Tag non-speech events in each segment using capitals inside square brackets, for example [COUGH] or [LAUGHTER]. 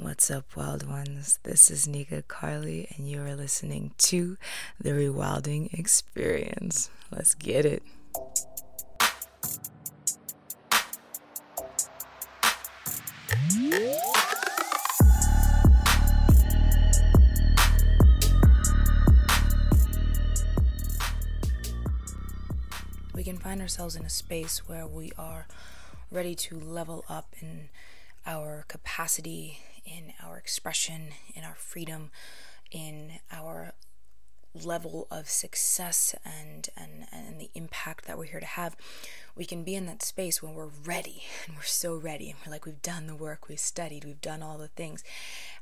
What's up, wild ones? This is Nikka Karli, and you are listening to the Rewilding Experience. Let's get it. We can find ourselves in a space where we are ready to level up in our capacity, in our expression, in our freedom, in our level of success and, and and the impact that we're here to have we can be in that space when we're ready [LAUGHS] and we're so ready and we're like we've done the work we've studied we've done all the things.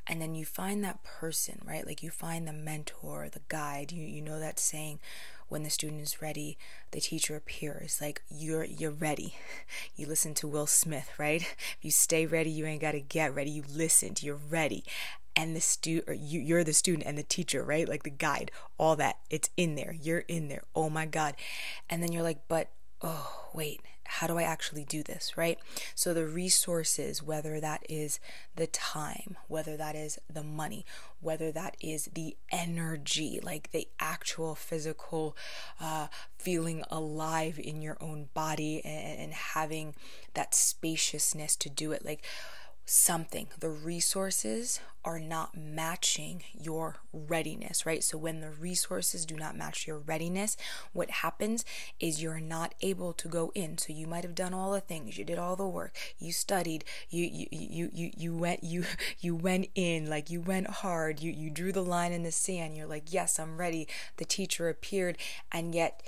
And then you find that person right? Like you find the mentor the guide. You you know that saying when the student is ready the teacher appears. Like you're you're ready. [LAUGHS] You listen to will smith right? If you stay ready you ain't got to get ready. You listened you're ready. And the stu or you you're the student and the teacher right? Like the guide all that it's in there. You're in there. Oh my god. And then you're like but oh wait how do I actually do this, right? So, the resources, whether that is the time, whether that is the money, whether that is the energy, like the actual physical uh, feeling alive in your own body and, and having that spaciousness to do it, like something. The resources are not matching your readiness, right? So when the resources do not match your readiness, what happens is you're not able to go in. So you might have done all the things, you did all the work, you studied, you you you you, you went you [LAUGHS] you went in, like you went hard, you you drew the line in the sand. You're like, "Yes, I'm ready." The teacher appeared and yet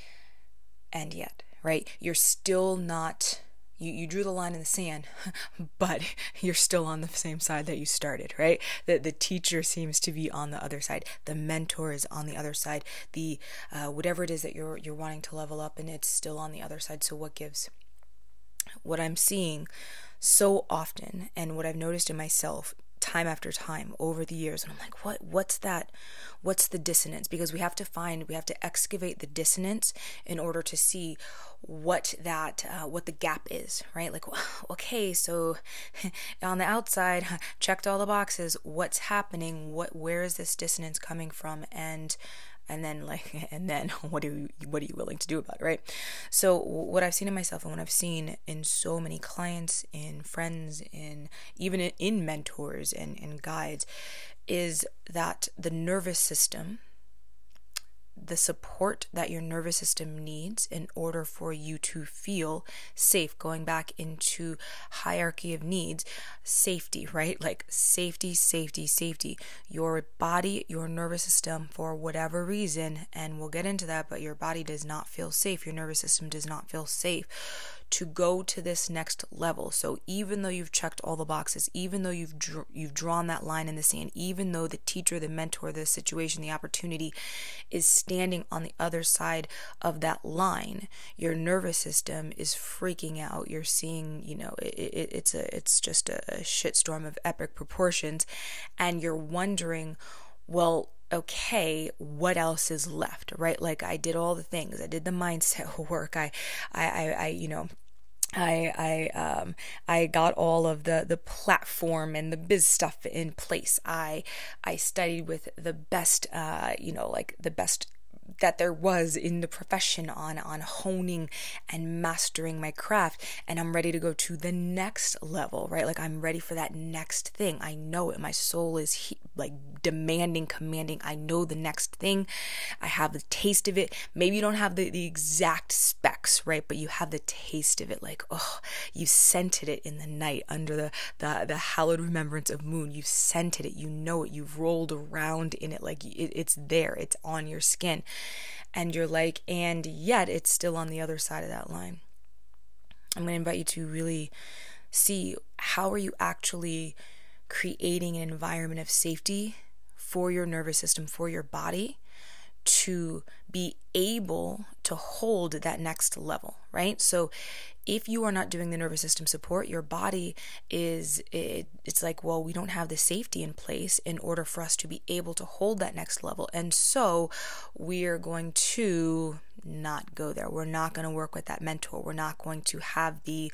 and yet, right? You're still not you, you drew the line in the sand, [LAUGHS] but you're still on the same side that you started, right? The, the teacher seems to be on the other side. The mentor is on the other side. The uh, whatever it is that you're you're wanting to level up, and it's still on the other side. So what gives? What I'm seeing so often, and what I've noticed in myself time after time over the years and I'm like what what's that what's the dissonance? Because we have to find we have to excavate the dissonance in order to see what that uh, what the gap is right? Like [LAUGHS] okay so [LAUGHS] on the outside [LAUGHS] checked all the boxes what's happening? What where is this dissonance coming from? And and then like [LAUGHS] and then [LAUGHS] what are you what are you willing to do about it right? So what i've seen in myself and what i've seen in so many clients in friends in even in mentors and, and guides is that the nervous system the support that your nervous system needs in order for you to feel safe going back into hierarchy of needs. Safety right? Like safety safety safety. Your body your nervous system for whatever reason and we'll get into that but your body does not feel safe. Your nervous system does not feel safe to go to this next level. So even though you've checked all the boxes, even though you've dr- you've drawn that line in the sand, even though the teacher, the mentor, the situation, the opportunity is standing on the other side of that line, your nervous system is freaking out. You're seeing, you know, it, it, it's a it's just a, a shitstorm of epic proportions, and you're wondering, well okay what else is left right? Like i did all the things. I did the mindset [LAUGHS] work. I i i, I you know I I um I got all of the the platform and the biz stuff in place. I I studied with the best uh you know like the best that there was in the profession on on honing and mastering my craft and I'm ready to go to the next level right? Like I'm ready for that next thing. I know it. My soul is he- like demanding commanding. I know the next thing. I have the taste of it. Maybe you don't have the, the exact specs right? But you have the taste of it. Like oh you scented it in the night under the the, the hallowed remembrance of moon. You've scented it. You know it. You've rolled around in it. Like it, it's there. It's on your skin and you're like, and yet it's still on the other side of that line. I'm going to invite you to really see how are you actually creating an environment of safety for your nervous system, for your body to be able to hold that next level, right? So if you are not doing the nervous system support, your body is it, it's like, well, we don't have the safety in place in order for us to be able to hold that next level. And so we are going to not go there. We're not going to work with that mentor. We're not going to have the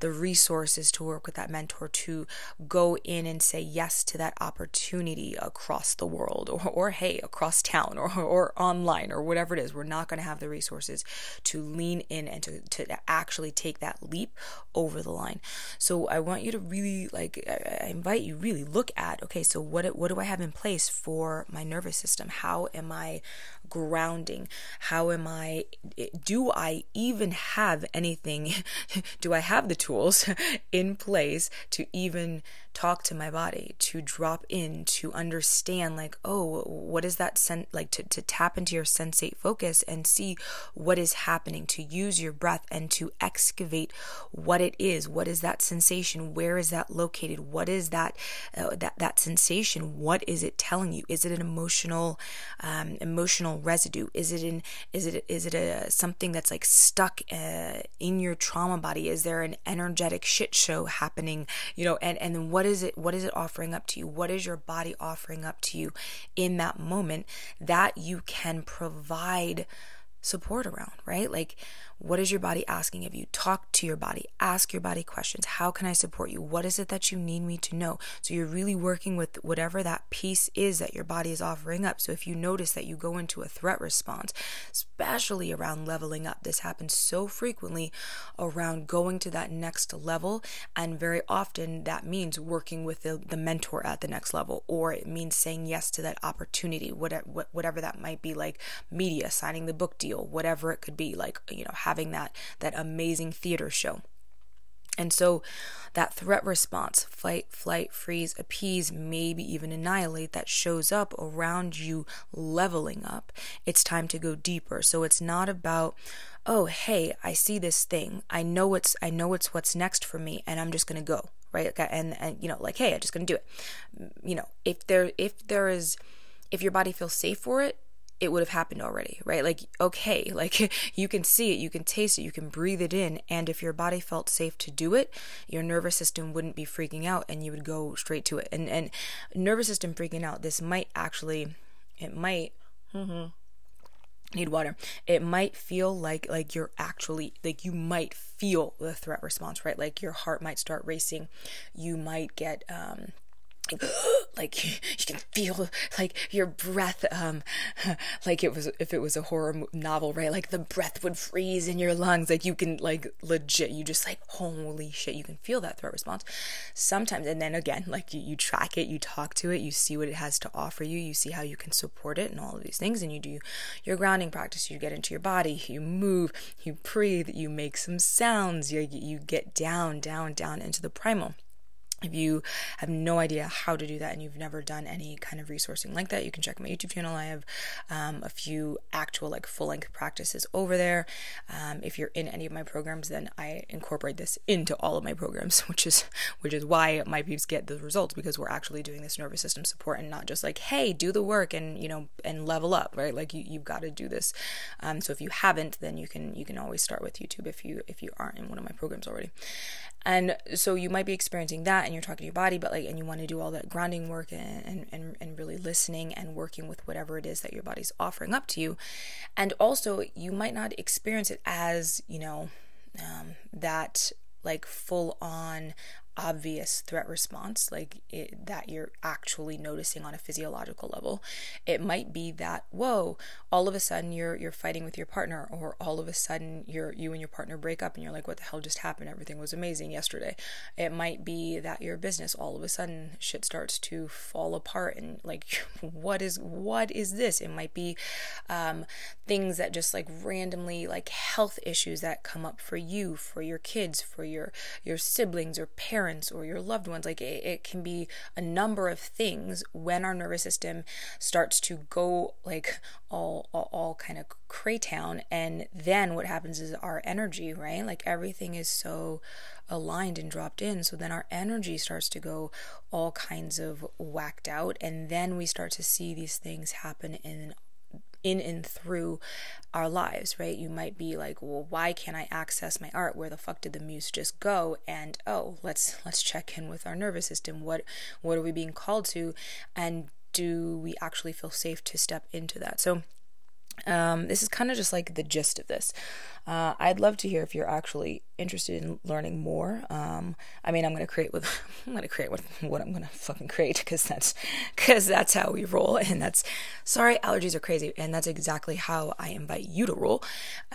the resources to work with that mentor to go in and say yes to that opportunity across the world or, or hey, across town or, or online or whatever it is. We're not going to have the resources to lean in and to, to actually take that leap over the line. So I want you to really like, I invite you really look at, okay, so what, what do I have in place for my nervous system? How am I grounding? How am I, eh, do I even have anything? [LAUGHS] do I have the tools [LAUGHS] in place to even talk to my body, to drop in, to understand, like, oh, what is that sen- like to, to tap into your sensate focus and see what is happening, to use your breath and to excavate what it is. What is that sensation? Where is that located? What is that uh, that that sensation? What is it telling you? Is it an emotional um, emotional residue? Is it in is it is it a something that's like stuck uh, in your trauma body? Is there an energetic shit show happening? You know, and and what what is it what is it offering up to you? What is your body offering up to you in that moment that you can provide support around right like what is your body asking of you? Talk to your body. Ask your body questions. How can I support you? What is it that you need me to know? So you're really working with whatever that piece is that your body is offering up. So if you notice that you go into a threat response, especially around leveling up, this happens so frequently around going to that next level. And very often that means working with the, the mentor at the next level, or it means saying yes to that opportunity, whatever, whatever that might be like media, signing the book deal, whatever it could be, like, you know, having that that amazing theater show. And so that threat response, fight, flight, freeze, appease, maybe even annihilate that shows up around you leveling up. It's time to go deeper. So it's not about oh, hey, I see this thing. I know it's I know it's what's next for me and I'm just to go, right? And and you know, like hey, I'm just to do it. You know, if there if there is if your body feels safe for it, it would have happened already, right? Like, okay, [LAUGHS] like you can see it, you can taste it, you can breathe it in. And if your body felt safe to do it, your nervous system wouldn't be freaking out and you would go straight to it. And, and nervous system freaking out, this might actually, it might, mm-hmm, need water it might feel like like you're actually like you might feel the threat response right like your heart might start racing you might get um [GASPS] like you can feel like your breath um [LAUGHS] like it was if it was a horror novel right? Like the breath would freeze in your lungs. Like you can like legit you just like holy shit you can feel that threat response. Sometimes and then again like you, you track it you talk to it you see what it has to offer you you see how you can support it and all of these things and you do your grounding practice you get into your body you move you breathe you make some sounds you, you get down down down into the primal if you have no idea how to do that and you've never done any kind of resourcing like that, you can check my YouTube channel. I have um, a few actual, like, full length practices over there. Um, if you're in any of my programs, then I incorporate this into all of my programs, [LAUGHS] which is which is why my peeps get the results because we're actually doing this nervous system support and not just like, hey, do the work and you know and level up, right? Like you you've got to do this. Um, so if you haven't, then you can you can always start with YouTube if you if you aren't in one of my programs already. And so you might be experiencing that and you're talking to your body, but like, and you want to do all that grounding work and, and, and really listening and working with whatever it is that your body's offering up to you. And also, you might not experience it as, you know, um, that like full on obvious threat response like it, that you're actually noticing on a physiological level. It might be that whoa all of a sudden you're you're fighting with your partner or all of a sudden you're you and your partner break up and you're like what the hell just happened? Everything was amazing yesterday. It might be that your business all of a sudden shit starts to fall apart and like [LAUGHS] what is what is this? It might be um, things that just like randomly like health issues that come up for you for your kids for your your siblings or parents parents or your loved ones. Like it, it can be a number of things when our nervous system starts to go like all all, all kind of craytown and then what happens is our energy right? Like everything is so aligned and dropped in. So then our energy starts to go all kinds of whacked out. And then we start to see these things happen in in and through our lives, right? You might be like, well, why can't I access my art? Where the fuck did the muse just go? And oh, let's let's check in with our nervous system. What what are we being called to? And do we actually feel safe to step into that? So um, this is kind of just like the gist of this. Uh, I'd love to hear if you're actually interested in learning more. Um, I mean, I'm gonna create with [LAUGHS] I'm gonna create with what I'm gonna fucking create because that's because that's how we roll, and that's sorry, allergies are crazy, and that's exactly how I invite you to roll.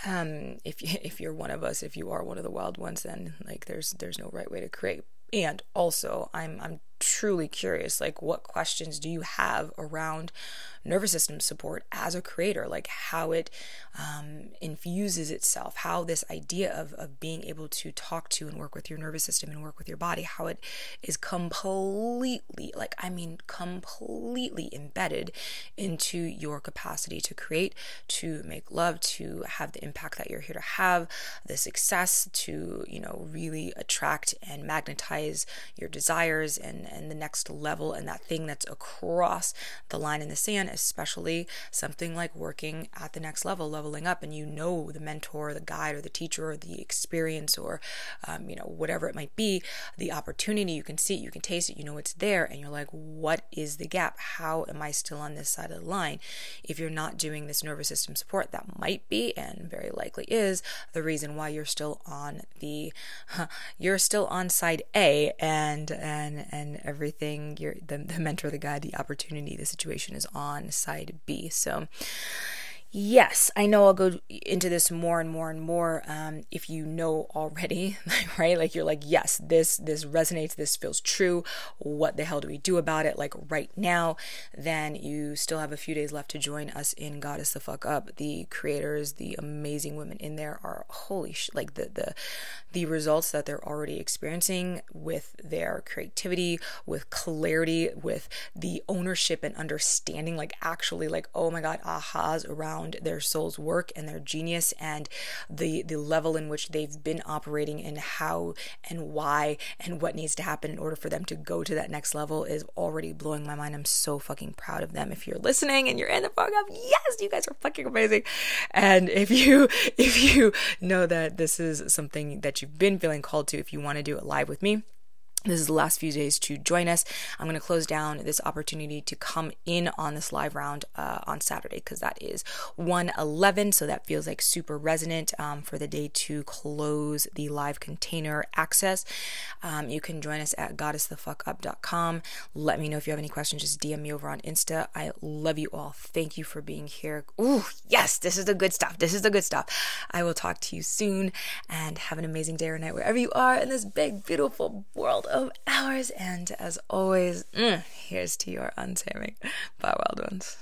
Um, if if you're one of us, if you are one of the wild ones, then like there's there's no right way to create. And also, I'm I'm truly curious like what questions do you have around nervous system support as a creator? Like how it um, infuses itself how this idea of, of being able to talk to and work with your nervous system and work with your body how it is completely like i mean completely embedded into your capacity to create to make love to have the impact that you're here to have the success to you know really attract and magnetize your desires and and the next level and that thing that's across the line in the sand, especially something like working at the next level, leveling up, and you know the mentor, the guide, or the teacher, or the experience, or um, you know whatever it might be, the opportunity you can see it, you can taste it, you know it's there, and you're like, what is the gap? How am I still on this side of the line? If you're not doing this nervous system support, that might be and very likely is the reason why you're still on the you're still on side A and and and everything you're the, the mentor the guide the opportunity the situation is on side b. So Yes, I know I'll go into this more and more and more. Um, if you know already, [LAUGHS] right? Like you're like, yes, this this resonates. This feels true. What the hell do we do about it? Like right now, then you still have a few days left to join us in Goddess the Fuck Up. The creators, the amazing women in there are holy sh- like the the the results that they're already experiencing with their creativity, with clarity, with the ownership and understanding. Like actually, like oh my god, ahas around around their soul's work and their genius and the the level in which they've been operating and how and why and what needs to happen in order for them to go to that next level is already blowing my mind. I'm so fucking proud of them. If you're listening and you're in the program, yes, you guys are fucking amazing. And if you [LAUGHS] if you know that this is something that you've been feeling called to, if you want to do it live with me, this is the last few days to join us. I'm going to close down this opportunity to come in on this live round uh, on Saturday because that is 111. So that feels like super resonant um, for the day to close the live container access. Um, you can join us at goddessthefuckup.com. Let me know if you have any questions. Just DM me over on Insta. I love you all. Thank you for being here. Ooh, yes, this is the good stuff. This is the good stuff. I will talk to you soon and have an amazing day or night wherever you are in this big, beautiful world of ours. And as always, mm, here's to your untaming. Bye, wild ones.